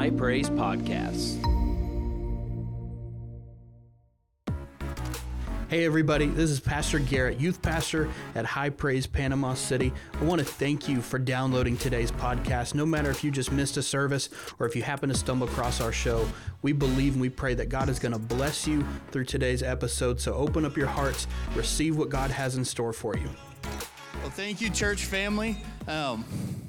High Praise Podcasts. Hey, everybody, this is Pastor Garrett, youth pastor at High Praise Panama City. I want to thank you for downloading today's podcast. No matter if you just missed a service or if you happen to stumble across our show, we believe and we pray that God is going to bless you through today's episode. So open up your hearts, receive what God has in store for you. Well, thank you, church family. Um,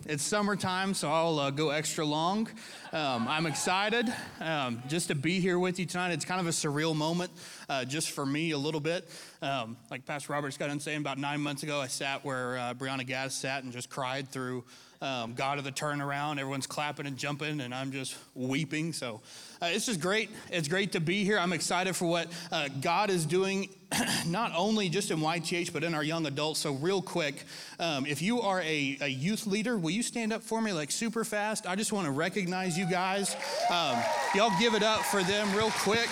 it's summertime, so I'll uh, go extra long. Um, I'm excited um, just to be here with you tonight. It's kind of a surreal moment uh, just for me a little bit. Um, like Pastor Roberts got on saying, about nine months ago, I sat where uh, Brianna sat and just cried through um, God of the turnaround. Everyone's clapping and jumping, and I'm just weeping. So uh, it's just great. It's great to be here. I'm excited for what uh, God is doing, not only just in YTH, but in our young adults. So, real quick, um, if you are a, a, youth leader, will you stand up for me like super fast? I just want to recognize you guys. Um, y'all give it up for them real quick.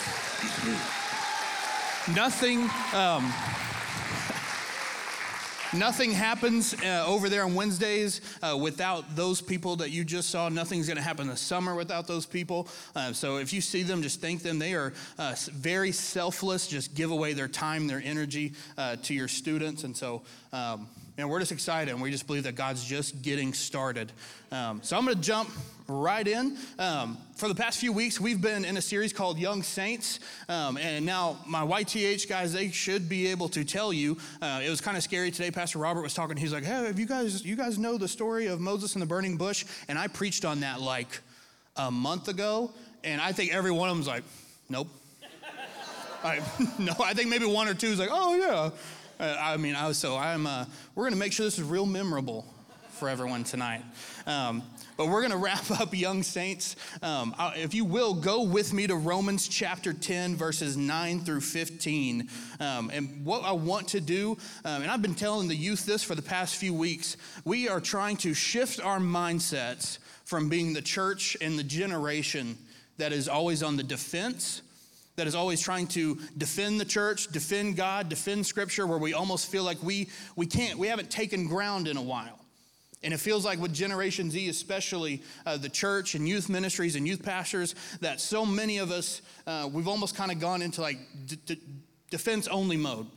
Nothing. Nothing happens uh, over there on Wednesdays uh, without those people that you just saw. Nothing's going to happen this summer without those people. Uh, so if you see them, just thank them. They are uh, very selfless, just give away their time, their energy uh, to your students. And so, um, and we're just excited and we just believe that God's just getting started. Um, so I'm going to jump right in. Um, for the past few weeks, we've been in a series called Young Saints. Um, and now, my YTH guys, they should be able to tell you. Uh, it was kind of scary today. Pastor Robert was talking. He's like, hey, have you guys, you guys know the story of Moses and the burning bush? And I preached on that like a month ago. And I think every one of them's like, nope. I, no, I think maybe one or two is like, oh, yeah. Uh, I mean, I so I'm, uh, we're going to make sure this is real memorable for everyone tonight. Um, but we're going to wrap up Young Saints. Um, if you will, go with me to Romans chapter 10, verses 9 through 15. Um, and what I want to do, um, and I've been telling the youth this for the past few weeks, we are trying to shift our mindsets from being the church and the generation that is always on the defense that is always trying to defend the church, defend God, defend scripture, where we almost feel like we, we can't, we haven't taken ground in a while. And it feels like with Generation Z, especially uh, the church and youth ministries and youth pastors, that so many of us, uh, we've almost kind of gone into like d- d- defense only mode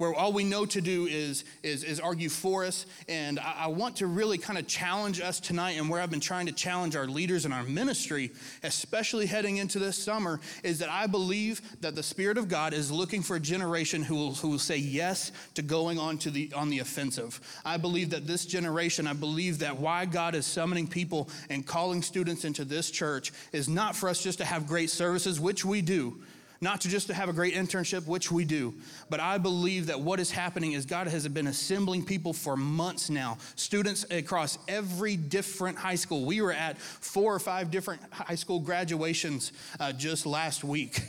where all we know to do is, is, is argue for us. And I, I want to really kind of challenge us tonight, and where I've been trying to challenge our leaders in our ministry, especially heading into this summer, is that I believe that the Spirit of God is looking for a generation who will, who will say yes to going on, to the, on the offensive. I believe that this generation, I believe that why God is summoning people and calling students into this church is not for us just to have great services, which we do not to just to have a great internship, which we do, but I believe that what is happening is God has been assembling people for months now, students across every different high school. We were at four or five different high school graduations uh, just last week.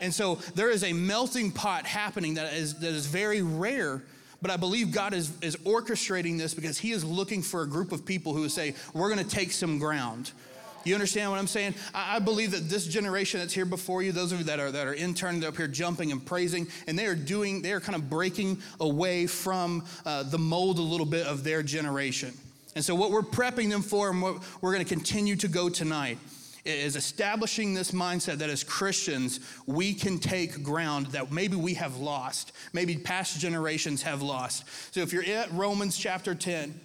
And so there is a melting pot happening that is, that is very rare but I believe God is, is orchestrating this because He is looking for a group of people who say, We're going to take some ground. You understand what I'm saying? I, I believe that this generation that's here before you, those of you that are that are interns up here jumping and praising, and they are doing, they are kind of breaking away from uh, the mold a little bit of their generation. And so, what we're prepping them for, and what we're going to continue to go tonight, is establishing this mindset that as Christians, we can take ground that maybe we have lost, maybe past generations have lost. So if you're at Romans chapter 10,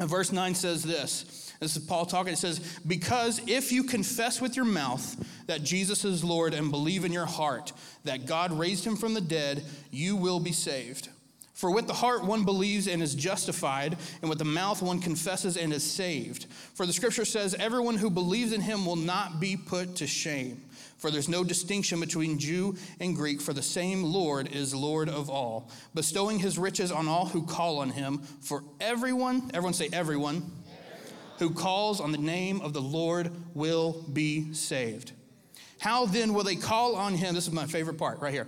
verse 9 says this this is Paul talking. It says, Because if you confess with your mouth that Jesus is Lord and believe in your heart that God raised him from the dead, you will be saved. For with the heart one believes and is justified, and with the mouth one confesses and is saved. For the scripture says, Everyone who believes in him will not be put to shame. For there's no distinction between Jew and Greek, for the same Lord is Lord of all, bestowing his riches on all who call on him. For everyone, everyone say everyone who calls on the name of the Lord will be saved. How then will they call on him? This is my favorite part right here.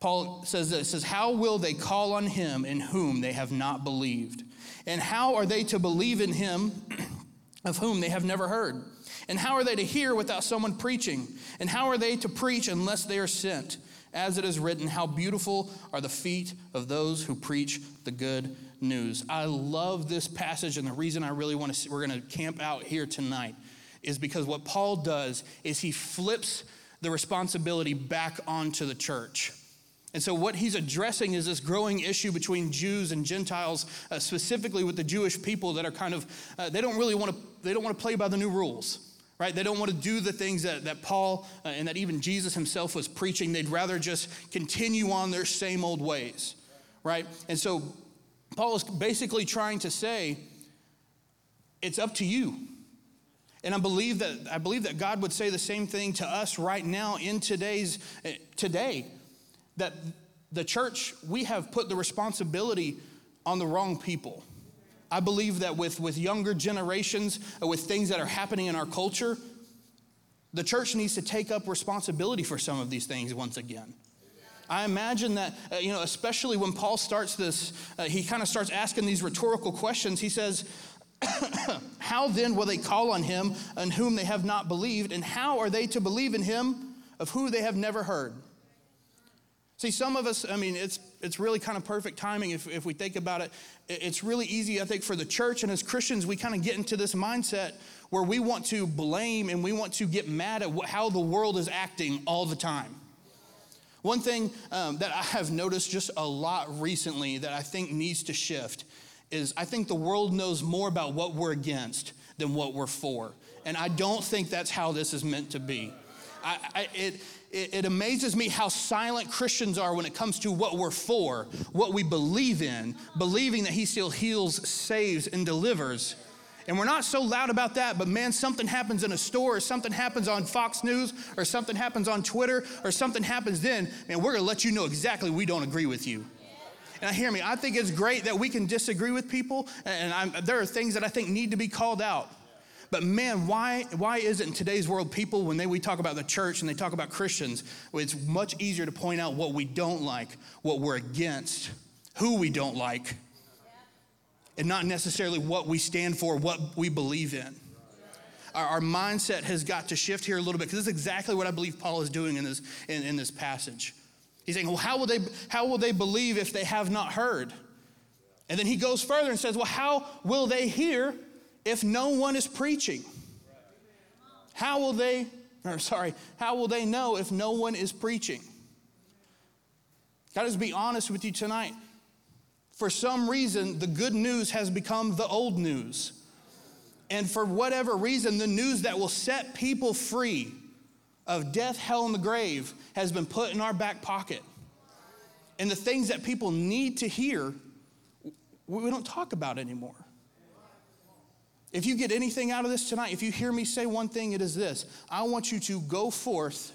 Paul says this says, How will they call on him in whom they have not believed? And how are they to believe in him of whom they have never heard? And how are they to hear without someone preaching? And how are they to preach unless they are sent? As it is written, How beautiful are the feet of those who preach the good news. I love this passage, and the reason I really want to, see, we're going to camp out here tonight is because what Paul does is he flips the responsibility back onto the church. And so, what he's addressing is this growing issue between Jews and Gentiles, uh, specifically with the Jewish people that are kind of, uh, they don't really want to, they don't want to play by the new rules, right? They don't want to do the things that, that Paul uh, and that even Jesus himself was preaching. They'd rather just continue on their same old ways, right? And so, Paul is basically trying to say, it's up to you. And I believe that I believe that God would say the same thing to us right now in today's uh, today that the church, we have put the responsibility on the wrong people. I believe that with, with younger generations, uh, with things that are happening in our culture, the church needs to take up responsibility for some of these things once again. I imagine that, uh, you know, especially when Paul starts this, uh, he kind of starts asking these rhetorical questions. He says, How then will they call on him on whom they have not believed? And how are they to believe in him of who they have never heard? See, some of us, I mean, it's, it's really kind of perfect timing if, if we think about it. It's really easy, I think, for the church and as Christians, we kind of get into this mindset where we want to blame and we want to get mad at how the world is acting all the time. One thing um, that I have noticed just a lot recently that I think needs to shift is I think the world knows more about what we're against than what we're for. And I don't think that's how this is meant to be. I, I, it, it, it amazes me how silent Christians are when it comes to what we're for, what we believe in, believing that He still heals, saves, and delivers. And we're not so loud about that, but man, something happens in a store, or something happens on Fox News, or something happens on Twitter, or something happens then, man, we're gonna let you know exactly we don't agree with you. And I hear me, I think it's great that we can disagree with people, and I'm, there are things that I think need to be called out. But man, why, why is it in today's world, people, when they, we talk about the church and they talk about Christians, it's much easier to point out what we don't like, what we're against, who we don't like, and not necessarily what we stand for, what we believe in. Our, mindset has got to shift here a little bit because this is exactly what I believe Paul is doing in this, in, in this passage. He's saying, well, how will, they, how will they believe if they have not heard? And then he goes further and says, well, how will they hear if no one is preaching? How will they, or sorry, how will they know if no one is preaching? Got to be honest with you tonight. For some reason, the good news has become the old news. And for whatever reason, the news that will set people free of death, hell, and the grave has been put in our back pocket. And the things that people need to hear, we don't talk about anymore. If you get anything out of this tonight, if you hear me say one thing, it is this I want you to go forth,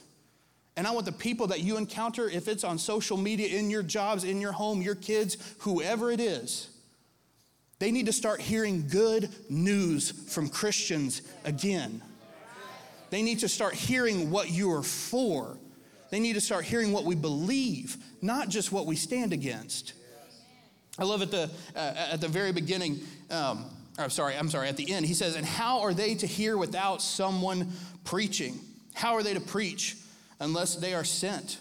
and I want the people that you encounter, if it's on social media, in your jobs, in your home, your kids, whoever it is, they need to start hearing good news from Christians again. They need to start hearing what you are for. They need to start hearing what we believe, not just what we stand against. I love at the, uh, at the very beginning, um, I'm sorry, I'm sorry, at the end, he says, And how are they to hear without someone preaching? How are they to preach unless they are sent?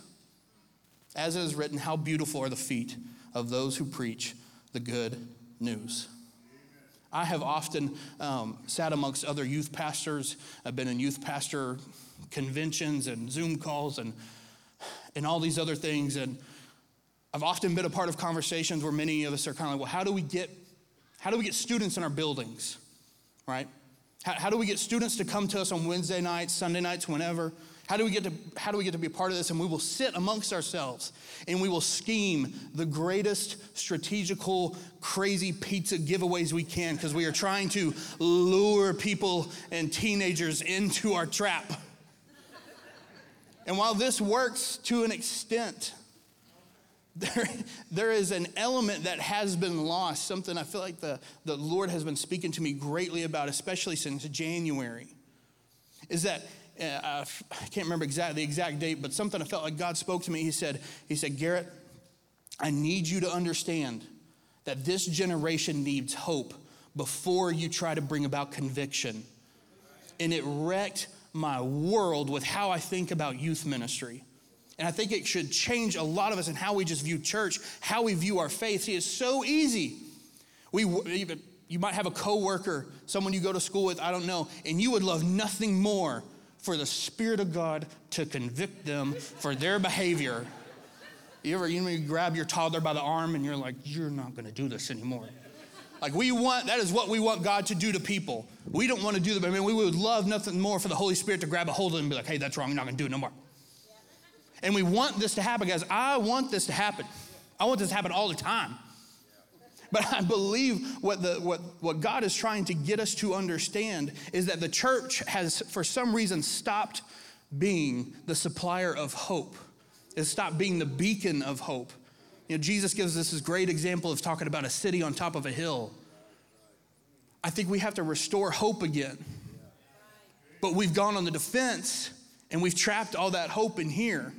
As it is written, How beautiful are the feet of those who preach the good news. I have often um, sat amongst other youth pastors. I've been in youth pastor conventions and Zoom calls and, and all these other things. And I've often been a part of conversations where many of us are kind of like, well, how do we get how do we get students in our buildings, right? How, how do we get students to come to us on Wednesday nights, Sunday nights, whenever? How do we get to how do we get to be a part of this? And we will sit amongst ourselves and we will scheme the greatest strategical, crazy pizza giveaways we can because we are trying to lure people and teenagers into our trap. And while this works to an extent, there, there is an element that has been lost, something I feel like the, the Lord has been speaking to me greatly about, especially since January, is that uh, I can't remember exactly the exact date, but something I felt like God spoke to me. He said, He said, Garrett, I need you to understand that this generation needs hope before you try to bring about conviction. And it wrecked my world with how I think about youth ministry. And I think it should change a lot of us in how we just view church, how we view our faith. See, it's so easy. We, you might have a coworker, someone you go to school with, I don't know, and you would love nothing more for the Spirit of God to convict them for their behavior. You ever you, know, you grab your toddler by the arm and you're like, you're not going to do this anymore. Like we want, that is what we want God to do to people. We don't want to do that. I mean, we would love nothing more for the Holy Spirit to grab a hold of them and be like, hey, that's wrong. You're not going to do it no more. And we want this to happen, guys. I want this to happen. I want this to happen all the time. But I believe what, the, what, what God is trying to get us to understand is that the church has, for some reason, stopped being the supplier of hope. It's stopped being the beacon of hope. You know, Jesus gives us this great example of talking about a city on top of a hill. I think we have to restore hope again. But we've gone on the defense and we've trapped all that hope in here.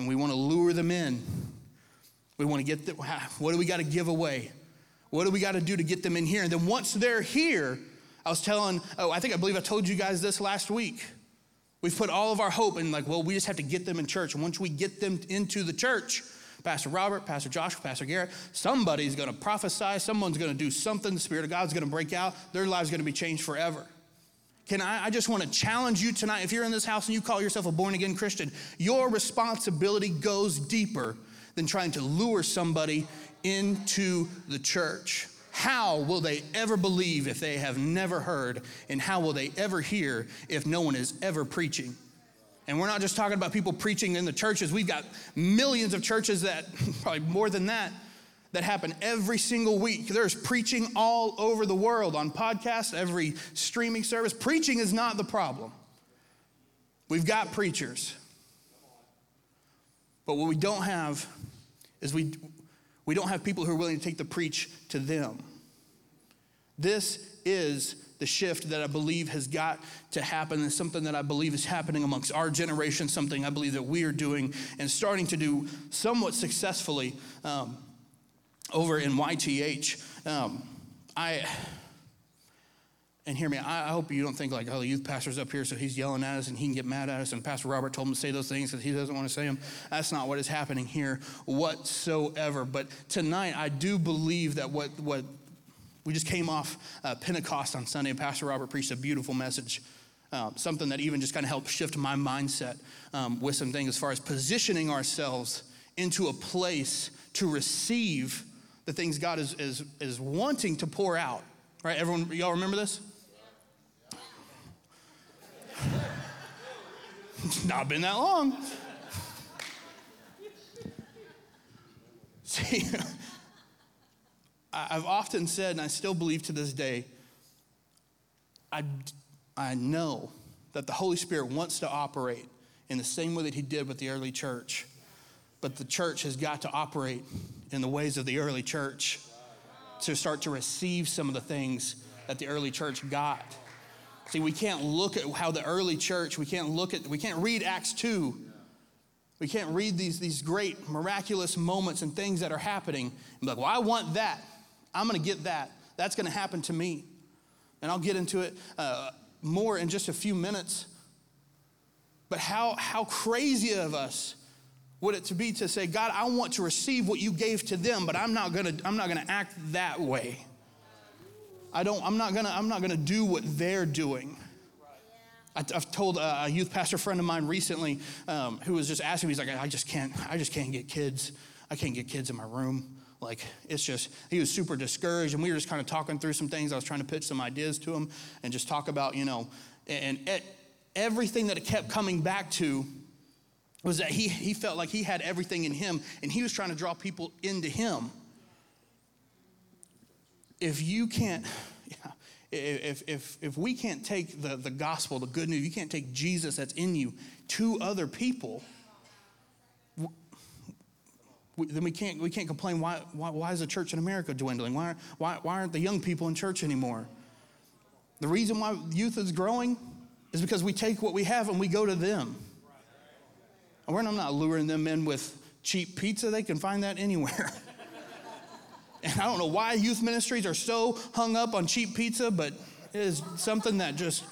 And we want to lure them in. We want to get them, what do we got to give away? What do we got to do to get them in here? And then once they're here, I was telling, oh, I think I believe I told you guys this last week. We've put all of our hope in, like, well, we just have to get them in church. And once we get them into the church, Pastor Robert, Pastor Joshua, Pastor Garrett, somebody's going to prophesy, someone's going to do something, the Spirit of God's going to break out, their lives are going to be changed forever. Can I, I just want to challenge you tonight. If you're in this house and you call yourself a born again Christian, your responsibility goes deeper than trying to lure somebody into the church. How will they ever believe if they have never heard? And how will they ever hear if no one is ever preaching? And we're not just talking about people preaching in the churches. We've got millions of churches that, probably more than that, that happen every single week. There's preaching all over the world on podcasts, every streaming service. Preaching is not the problem. We've got preachers. But what we don't have is we, we don't have people who are willing to take the preach to them. This is the shift that I believe has got to happen and something that I believe is happening amongst our generation, something I believe that we are doing and starting to do somewhat successfully um, over in YTH. Um, I and hear me, I hope you don't think like, oh, the youth pastor's up here, so he's yelling at us and he can get mad at us, and Pastor Robert told him to say those things because he doesn't want to say them. That's not what is happening here whatsoever. But tonight, I do believe that what, what we just came off uh, Pentecost on Sunday, and Pastor Robert preached a beautiful message. Um, something that even just kind of helped shift my mindset um, with some things as far as positioning ourselves into a place to receive the things God is, is, is wanting to pour out. Right? Everyone, y'all remember this? It's not been that long. See, I've often said, and I still believe to this day, I, I know that the Holy Spirit wants to operate in the same way that He did with the early church. But the church has got to operate in the ways of the early church to start to receive some of the things that the early church got. See, we can't look at how the early church, we can't look at, we can't read Acts 2. We can't read these, these great miraculous moments and things that are happening and be like, well, I want that. I'm going to get that. That's going to happen to me. And I'll get into it uh, more in just a few minutes. But how, how crazy of us would it to be to say, God, I want to receive what you gave to them, but I'm not gonna, I'm not gonna act that way. I don't, I'm not gonna, I'm not gonna do what they're doing. I've told a youth pastor friend of mine recently um, who was just asking me, he's like, I just can't, I just can't get kids. I can't get kids in my room. Like, it's just, he was super discouraged. And we were just kind of talking through some things. I was trying to pitch some ideas to him and just talk about, you know, and it, everything that it kept coming back to was that he, he felt like he had everything in him and he was trying to draw people into him. If you can't, yeah, if, if, if we can't take the, the gospel, the good news, you can't take Jesus that's in you to other people, we, then we can't, we can't complain why, why, why is the church in America dwindling? Why, why, why aren't the young people in church anymore? The reason why youth is growing is because we take what we have and we go to them. I'm not luring them in with cheap pizza. They can find that anywhere. and I don't know why youth ministries are so hung up on cheap pizza, but it is something that just,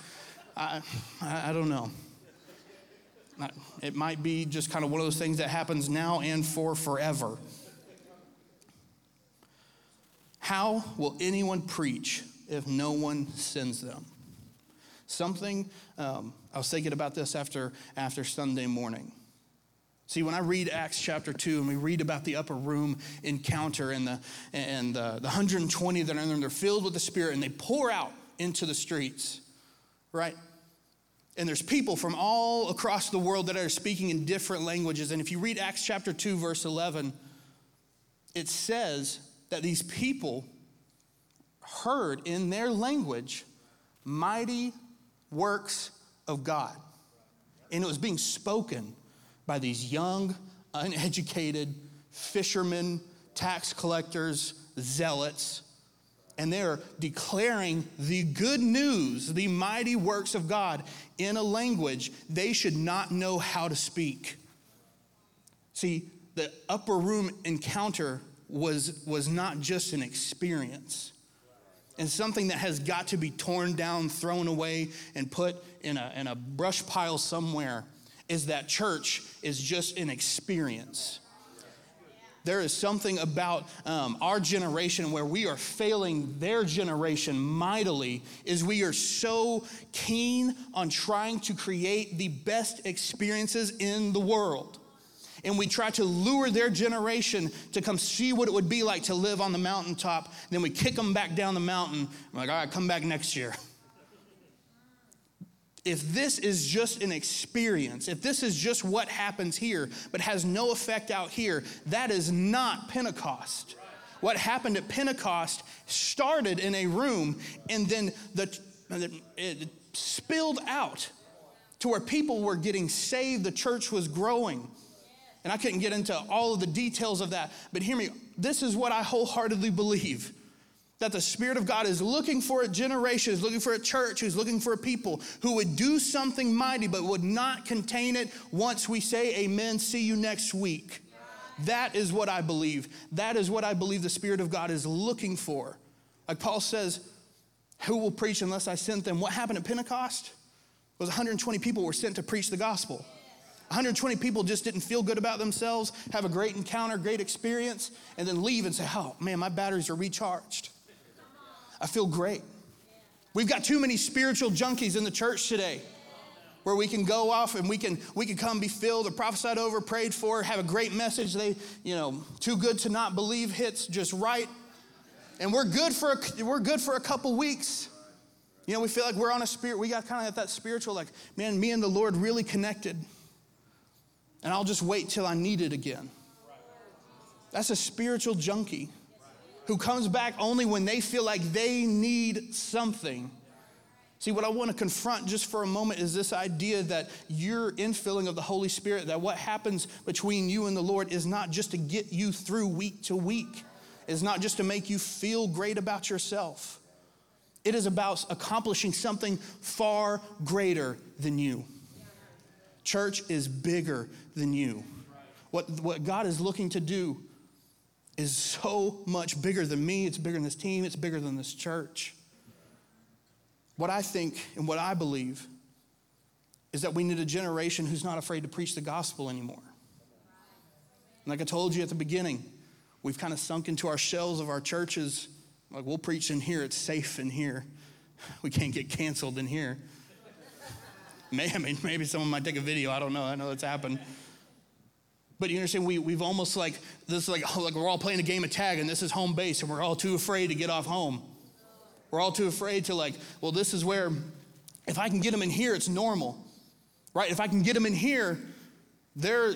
I, I, I don't know. It might be just kind of one of those things that happens now and for forever. How will anyone preach if no one sends them? Something, um, I was thinking about this after, after Sunday morning. See, when I read Acts chapter 2 and we read about the upper room encounter and the, and the, the 120 that are in there, they're filled with the Spirit and they pour out into the streets, right? And there's people from all across the world that are speaking in different languages. And if you read Acts chapter 2, verse 11, it says that these people heard in their language mighty works of God. And it was being spoken by these young, uneducated fishermen, tax collectors, zealots. And they're declaring the good news, the mighty works of God in a language they should not know how to speak. See, the upper room encounter was, was not just an experience and something that has got to be torn down, thrown away, and put in a, in a brush pile somewhere is that church is just an experience. There is something about um, our generation where we are failing their generation mightily, is we are so keen on trying to create the best experiences in the world and we try to lure their generation to come see what it would be like to live on the mountaintop. Then we kick them back down the mountain. I'm like, all right, come back next year. If this is just an experience, if this is just what happens here, but has no effect out here, that is not Pentecost. What happened at Pentecost started in a room and then the, it spilled out to where people were getting saved, the church was growing. And I couldn't get into all of the details of that, but hear me, this is what I wholeheartedly believe that the Spirit of God is looking for a generation, is looking for a church, who's looking for a people who would do something mighty but would not contain it once we say amen, see you next week. That is what I believe. That is what I believe the Spirit of God is looking for. Like Paul says, who will preach unless I sent them? What happened at Pentecost? Was 120 people were sent to preach the gospel. 120 people just didn't feel good about themselves, have a great encounter, great experience, and then leave and say, oh man, my batteries are recharged. I feel great. We've got too many spiritual junkies in the church today where we can go off and we can we can come be filled or prophesied over, prayed for, have a great message. They, you know, too good to not believe hits just right. And we're good for a, we're good for a couple weeks. You know, we feel like we're on a spirit. We got kind of that spiritual, like, man, me and the Lord really connected and I'll just wait till I need it again. That's a spiritual junkie who comes back only when they feel like they need something. See, what I want to confront just for a moment is this idea that your infilling of the Holy Spirit, that what happens between you and the Lord is not just to get you through week to week, is not just to make you feel great about yourself. It is about accomplishing something far greater than you. Church is bigger than you. What, what God is looking to do is so much bigger than me. It's bigger than this team. It's bigger than this church. What I think and what I believe is that we need a generation who's not afraid to preach the gospel anymore. And like I told you at the beginning, we've kind of sunk into our shells of our churches. Like, we'll preach in here, it's safe in here. We can't get canceled in here. May, I mean, maybe someone might take a video. I don't know. I know it's happened. But you understand, we, we've almost like, this is like, like we're all playing a game of tag and this is home base and we're all too afraid to get off home. We're all too afraid to like, well, this is where, if I can get them in here, it's normal, right? If I can get them in here, they're,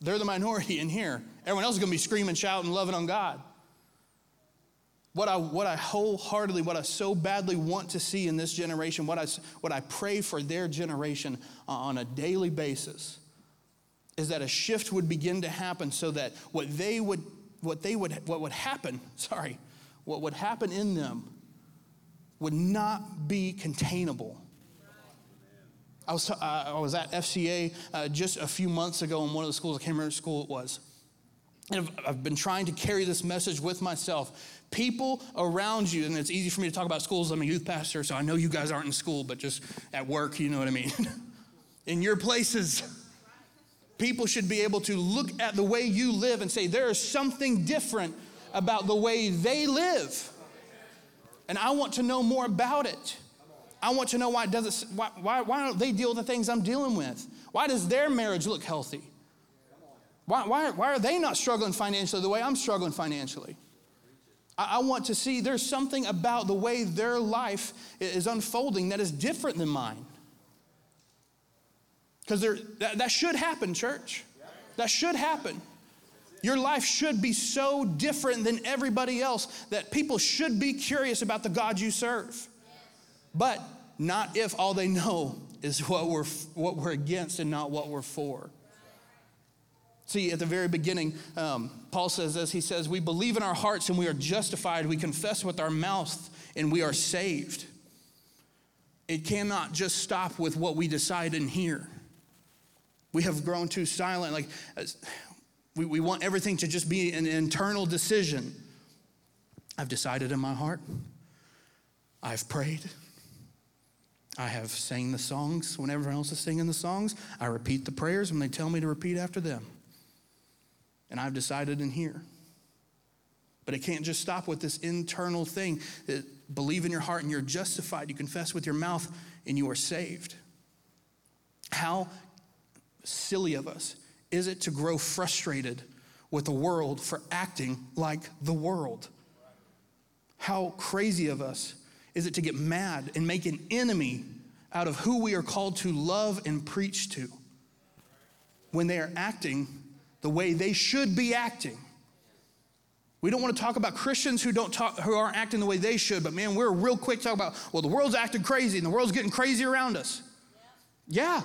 they're the minority in here. Everyone else is going to be screaming, shouting, loving on God. What I, what I wholeheartedly, what I so badly want to see in this generation, what I, what I pray for their generation uh, on a daily basis, is that a shift would begin to happen so that what they would, what they would, what would happen, sorry, what would happen in them would not be containable. I was, I was at FCA uh, just a few months ago in one of the schools, I can't remember school it was. And I've, I've been trying to carry this message with myself people around you, and it's easy for me to talk about schools. I'm a youth pastor, so I know you guys aren't in school, but just at work, you know what I mean. in your places, people should be able to look at the way you live and say, there is something different about the way they live. And I want to know more about it. I want to know why, does it, why, why, why don't they deal with the things I'm dealing with? Why does their marriage look healthy? Why, why, why are they not struggling financially the way I'm struggling financially? I, I want to see there's something about the way their life is unfolding that is different than mine. Because that, that should happen, church. That should happen. Your life should be so different than everybody else that people should be curious about the God you serve. But not if all they know is what we're, what we're against and not what we're for. See, at the very beginning, um, Paul says this. He says, We believe in our hearts and we are justified. We confess with our mouth and we are saved. It cannot just stop with what we decide in here. We have grown too silent. Like, we, we want everything to just be an internal decision. I've decided in my heart. I've prayed. I have sang the songs when everyone else is singing the songs. I repeat the prayers when they tell me to repeat after them. And I've decided in here. But it can't just stop with this internal thing that believe in your heart and you're justified. You confess with your mouth and you are saved. How silly of us is it to grow frustrated with the world for acting like the world? How crazy of us is it to get mad and make an enemy out of who we are called to love and preach to when they are acting the way they should be acting? We don't want to talk about Christians who don't talk, who aren't acting the way they should, but man, we're real quick to talk about, well, the world's acting crazy and the world's getting crazy around us. Yeah. Yeah,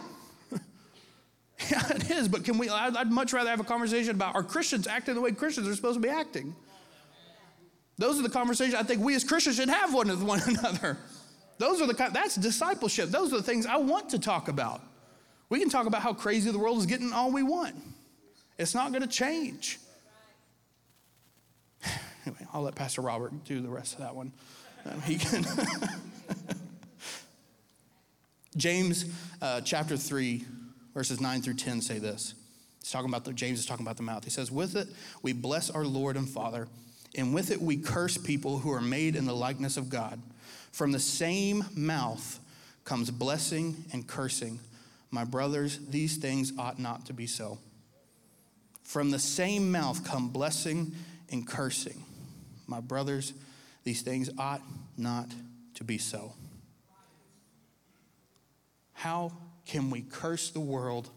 it is, but can we? I'd much rather have a conversation about are Christians acting the way Christians are supposed to be acting? Those are the conversations I think we as Christians should have one with one another. Those are the that's discipleship. Those are the things I want to talk about. We can talk about how crazy the world is getting all we want. It's not going to change. Anyway, I'll let Pastor Robert do the rest of that one. Um, he can. James uh, chapter 3 verses 9 through 10 say this. He's talking about the, James is talking about the mouth. He says, With it we bless our Lord and Father, and with it we curse people who are made in the likeness of God. From the same mouth comes blessing and cursing. My brothers, these things ought not to be so. From the same mouth come blessing and cursing. My brothers, these things ought not to be so. How can we curse the world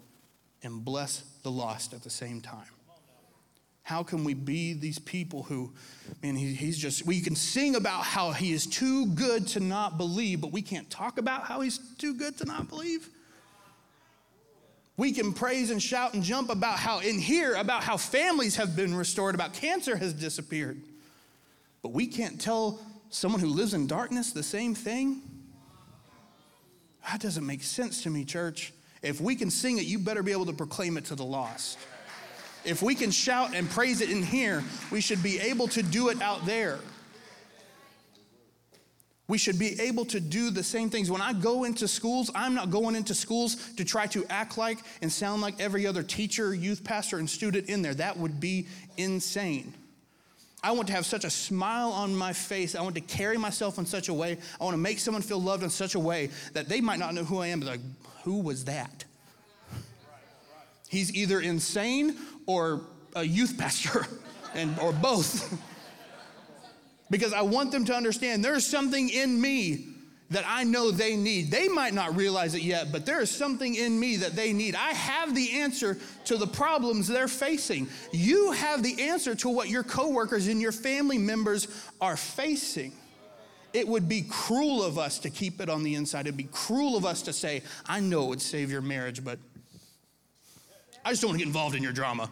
and bless the lost at the same time? How can we be these people who, man, he, he's just, we can sing about how he is too good to not believe, but we can't talk about how he's too good to not believe? We can praise and shout and jump about how, in here, about how families have been restored, about cancer has disappeared. But we can't tell someone who lives in darkness the same thing? That doesn't make sense to me, church. If we can sing it, you better be able to proclaim it to the lost. If we can shout and praise it in here, we should be able to do it out there. We should be able to do the same things. When I go into schools, I'm not going into schools to try to act like and sound like every other teacher, youth pastor, and student in there. That would be insane. I want to have such a smile on my face. I want to carry myself in such a way. I want to make someone feel loved in such a way that they might not know who I am, but like, who was that? He's either insane or a youth pastor, and, or both. because I want them to understand there's something in me that I know they need. They might not realize it yet, but there is something in me that they need. I have the answer to the problems they're facing. You have the answer to what your coworkers and your family members are facing. It would be cruel of us to keep it on the inside. It'd be cruel of us to say, I know it would save your marriage, but I just don't want to get involved in your drama.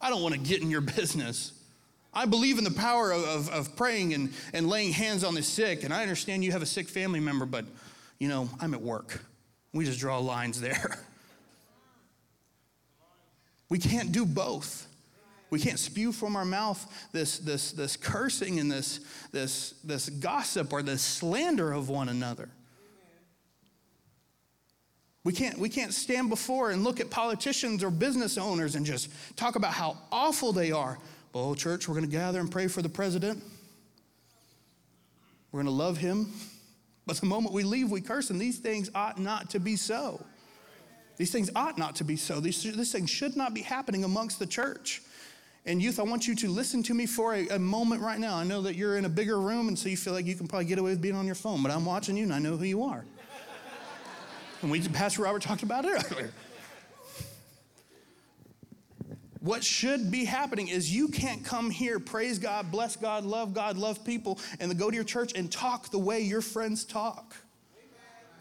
I don't want to get in your business. I believe in the power of, of, of, praying and, and laying hands on the sick. And I understand you have a sick family member, but, you know, I'm at work. We just draw lines there. We can't do both. We can't spew from our mouth this, this, this cursing and this, this, this gossip or this slander of one another. We can't, we can't stand before and look at politicians or business owners and just talk about how awful they are. Oh, church, we're going to gather and pray for the president. We're going to love him. But the moment we leave, we curse, and these things ought not to be so. These things ought not to be so. These, these things should not be happening amongst the church. And youth, I want you to listen to me for a, a, moment right now. I know that you're in a bigger room, and so you feel like you can probably get away with being on your phone, but I'm watching you and I know who you are. and we, Pastor Robert talked about it earlier. What should be happening is you can't come here, praise God, bless God, love God, love people, and then go to your church and talk the way your friends talk.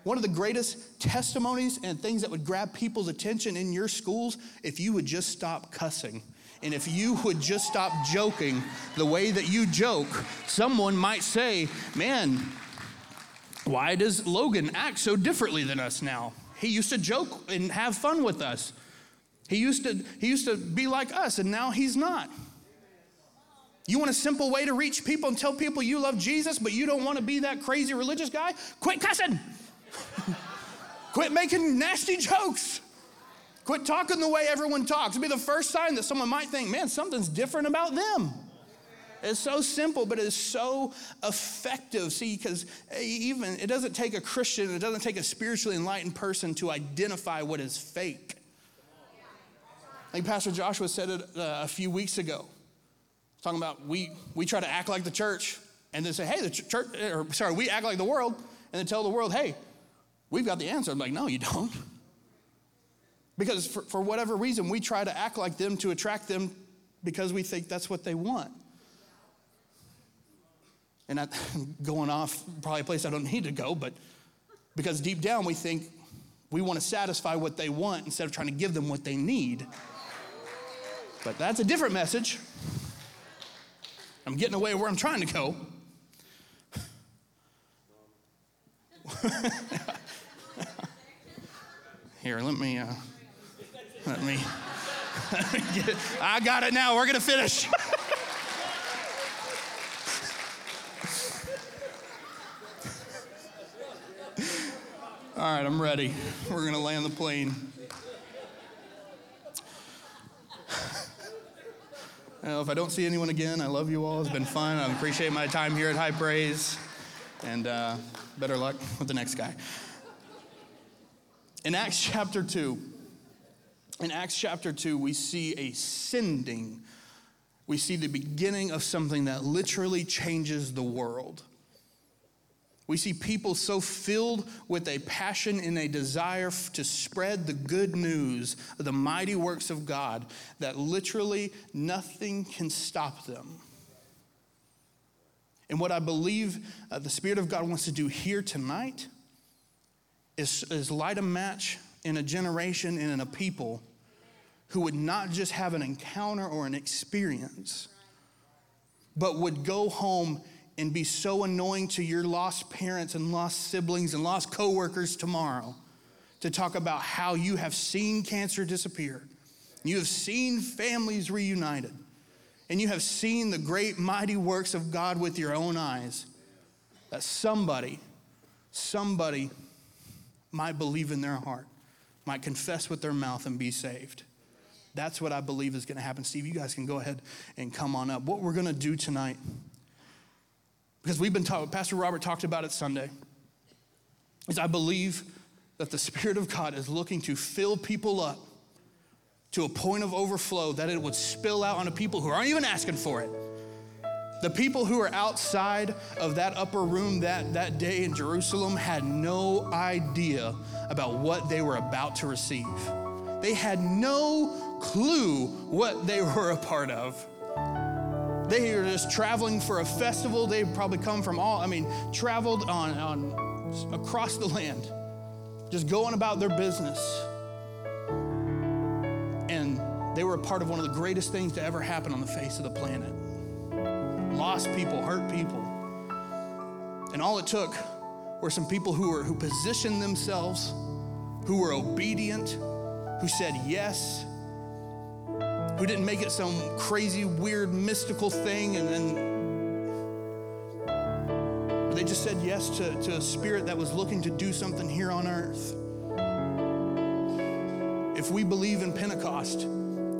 One of the greatest testimonies and things that would grab people's attention in your schools if you would just stop cussing. And if you would just stop joking the way that you joke, someone might say, Man, why does Logan act so differently than us now? He used to joke and have fun with us. He used to, he used to be like us, and now he's not. You want a simple way to reach people and tell people you love Jesus, but you don't want to be that crazy religious guy? Quit cussing. Quit making nasty jokes. Quit talking the way everyone talks. It'll be the first sign that someone might think, man, something's different about them. It's so simple, but it's so effective. See, because eh, even it doesn't take a Christian, it doesn't take a spiritually enlightened person to identify what is fake. Like Pastor Joshua said it uh, a few weeks ago, talking about we, we try to act like the church and then say, hey, the church, or sorry, we act like the world and then tell the world, hey, we've got the answer. I'm like, no, you don't. Because for, for whatever reason, we try to act like them to attract them because we think that's what they want. And I'm going off probably a place I don't need to go, but because deep down we think we want to satisfy what they want instead of trying to give them what they need. But that's a different message. I'm getting away where I'm trying to go. Here, let me, uh, let me, get it. I got it now. We're going to finish. All right, I'm ready. We're going to land the plane. If I don't see anyone again, I love you all. It's been fun. I appreciate my time here at High Praise. And uh, better luck with the next guy. In Acts chapter 2, in Acts chapter 2, we see a sending. We see the beginning of something that literally changes the world. We see people so filled with a passion and a desire to spread the good news of the mighty works of God that literally nothing can stop them. And what I believe uh, the Spirit of God wants to do here tonight is, is light a match in a generation and in a people who would not just have an encounter or an experience, but would go home and be so annoying to your lost parents and lost siblings and lost coworkers tomorrow to talk about how you have seen cancer disappear. You have seen families reunited. And you have seen the great mighty works of God with your own eyes. That somebody, somebody might believe in their heart, might confess with their mouth and be saved. That's what I believe is going to happen. Steve, you guys can go ahead and come on up. What we're going to do tonight because we've been taught, Pastor Robert talked about it Sunday, is I believe that the Spirit of God is looking to fill people up to a point of overflow that it would spill out onto people who aren't even asking for it. The people who are outside of that upper room that, that day in Jerusalem had no idea about what they were about to receive. They had no clue what they were a part of. They are just traveling for a festival. They probably come from all, I mean, traveled on, on across the land, just going about their business. And they were a part of one of the greatest things to ever happen on the face of the planet. Lost people, hurt people. And all it took were some people who were who positioned themselves, who were obedient, who said yes, who didn't make it some crazy, weird, mystical thing and then they just said yes to, to a spirit that was looking to do something here on earth. if we believe in Pentecost,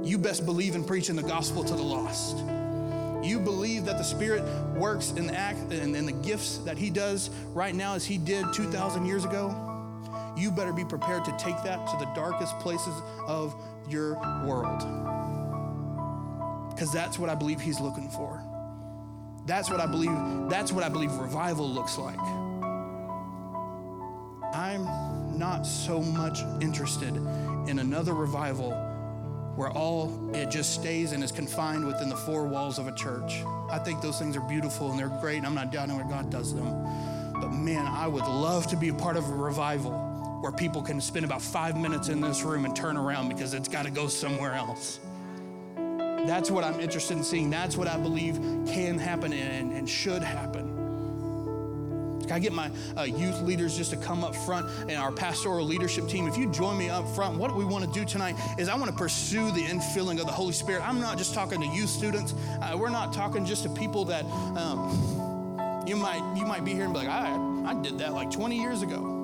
you best believe in preaching the gospel to the lost. You believe that the Spirit works in the act and in the gifts that He does right now as He did 2,000 years ago. You better be prepared to take that to the darkest places of your world. Because that's what I believe He's looking for. That's what I believe, that's what I believe revival looks like. I'm not so much interested in another revival where all it just stays and is confined within the four walls of a church. I think those things are beautiful and they're great, and I'm not doubting where God does them. But man, I would love to be a part of a revival where people can spend about five minutes in this room and turn around because it's got to go somewhere else. That's what I'm interested in seeing. That's what I believe can happen and, and should happen. Can I get my uh, youth leaders just to come up front and our pastoral leadership team? If you join me up front, what we want to do tonight is I want to pursue the infilling of the Holy Spirit. I'm not just talking to youth students. Uh, we're not talking just to people that um, you might you might be here and be like, I, I did that like 20 years ago.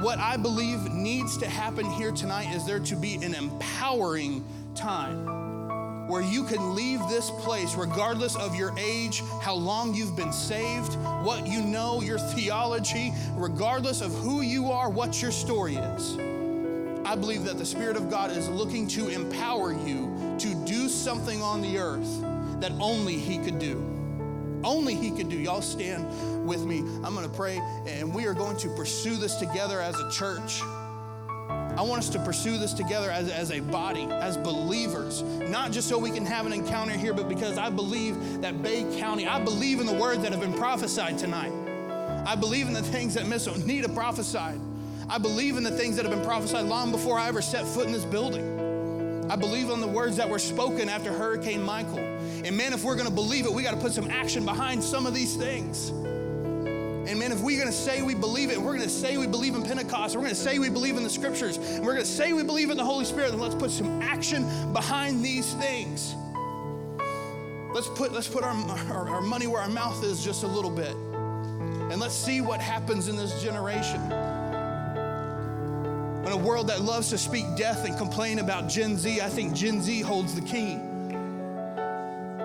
What I believe needs to happen here tonight is there to be an empowering time where you can leave this place regardless of your age, how long you've been saved, what you know, your theology, regardless of who you are, what your story is. I believe that the Spirit of God is looking to empower you to do something on the earth that only He could do. Only He could do. Y'all stand with me. I'm going to pray, and we are going to pursue this together as a church. I want us to pursue this together as, as a body, as believers, not just so we can have an encounter here, but because I believe that Bay County, I believe in the words that have been prophesied tonight. I believe in the things that Miss Onita prophesied. I believe in the things that have been prophesied long before I ever set foot in this building. I believe on the words that were spoken after Hurricane Michael. And man, if we're going to believe it, we got to put some action behind some of these things. And man, if we're going to say we believe it, we're going to say we believe in Pentecost, we're going to say we believe in the scriptures, and we're going to say we believe in the Holy Spirit, then let's put some action behind these things. Let's put, let's put our, our, our money where our mouth is just a little bit. And let's see what happens in this generation. In a world that loves to speak death and complain about Gen Z, I think Gen Z holds the key.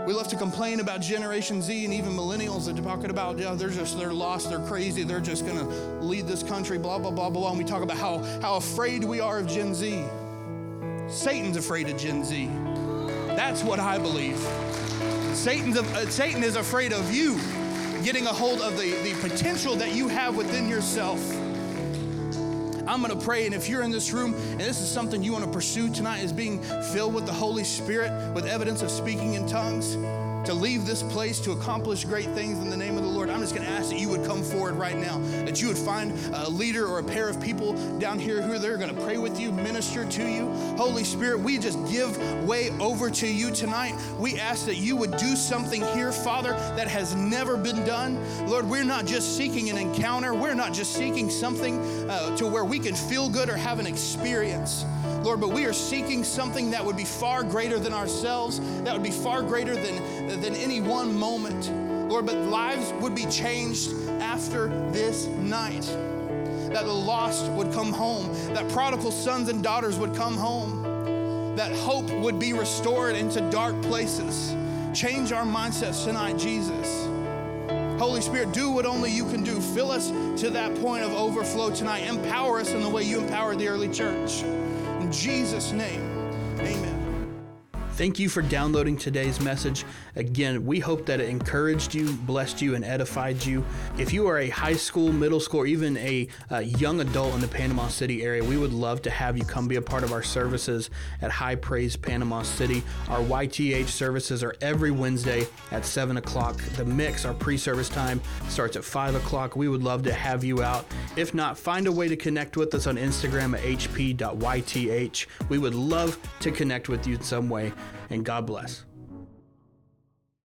We love to complain about Generation Z and even millennials that are talking about, yeah, they're just, they're lost, they're crazy, they're just gonna lead this country, blah, blah, blah, blah. And we talk about how, how afraid we are of Gen Z. Satan's afraid of Gen Z. That's what I believe. Satan's, uh, Satan is afraid of you getting a hold of the, the potential that you have within yourself. I'm going to pray. And if you're in this room and this is something you want to pursue tonight, is being filled with the Holy Spirit with evidence of speaking in tongues, to leave this place to accomplish great things in the name of Lord, I'm just going to ask that you would come forward right now, that you would find a leader or a pair of people down here who they're going to pray with you, minister to you. Holy Spirit, we just give way over to you tonight. We ask that you would do something here, Father, that has never been done. Lord, we're not just seeking an encounter, we're not just seeking something uh, to where we can feel good or have an experience. Lord, but we are seeking something that would be far greater than ourselves, that would be far greater than, than any one moment. Lord, but lives would be changed after this night. That the lost would come home, that prodigal sons and daughters would come home, that hope would be restored into dark places. Change our mindsets tonight, Jesus. Holy Spirit, do what only you can do. Fill us to that point of overflow tonight. Empower us in the way you empowered the early church. In Jesus' name, amen. Thank you for downloading today's message. Again, we hope that it encouraged you, blessed you, and edified you. If you are a high school, middle school, or even a, a young adult in the Panama City area, we would love to have you come be a part of our services at High Praise Panama City. Our YTH services are every Wednesday at 7 o'clock. The mix, our pre service time, starts at 5 o'clock. We would love to have you out. If not, find a way to connect with us on Instagram at hp.yth. We would love to connect with you in some way and God bless.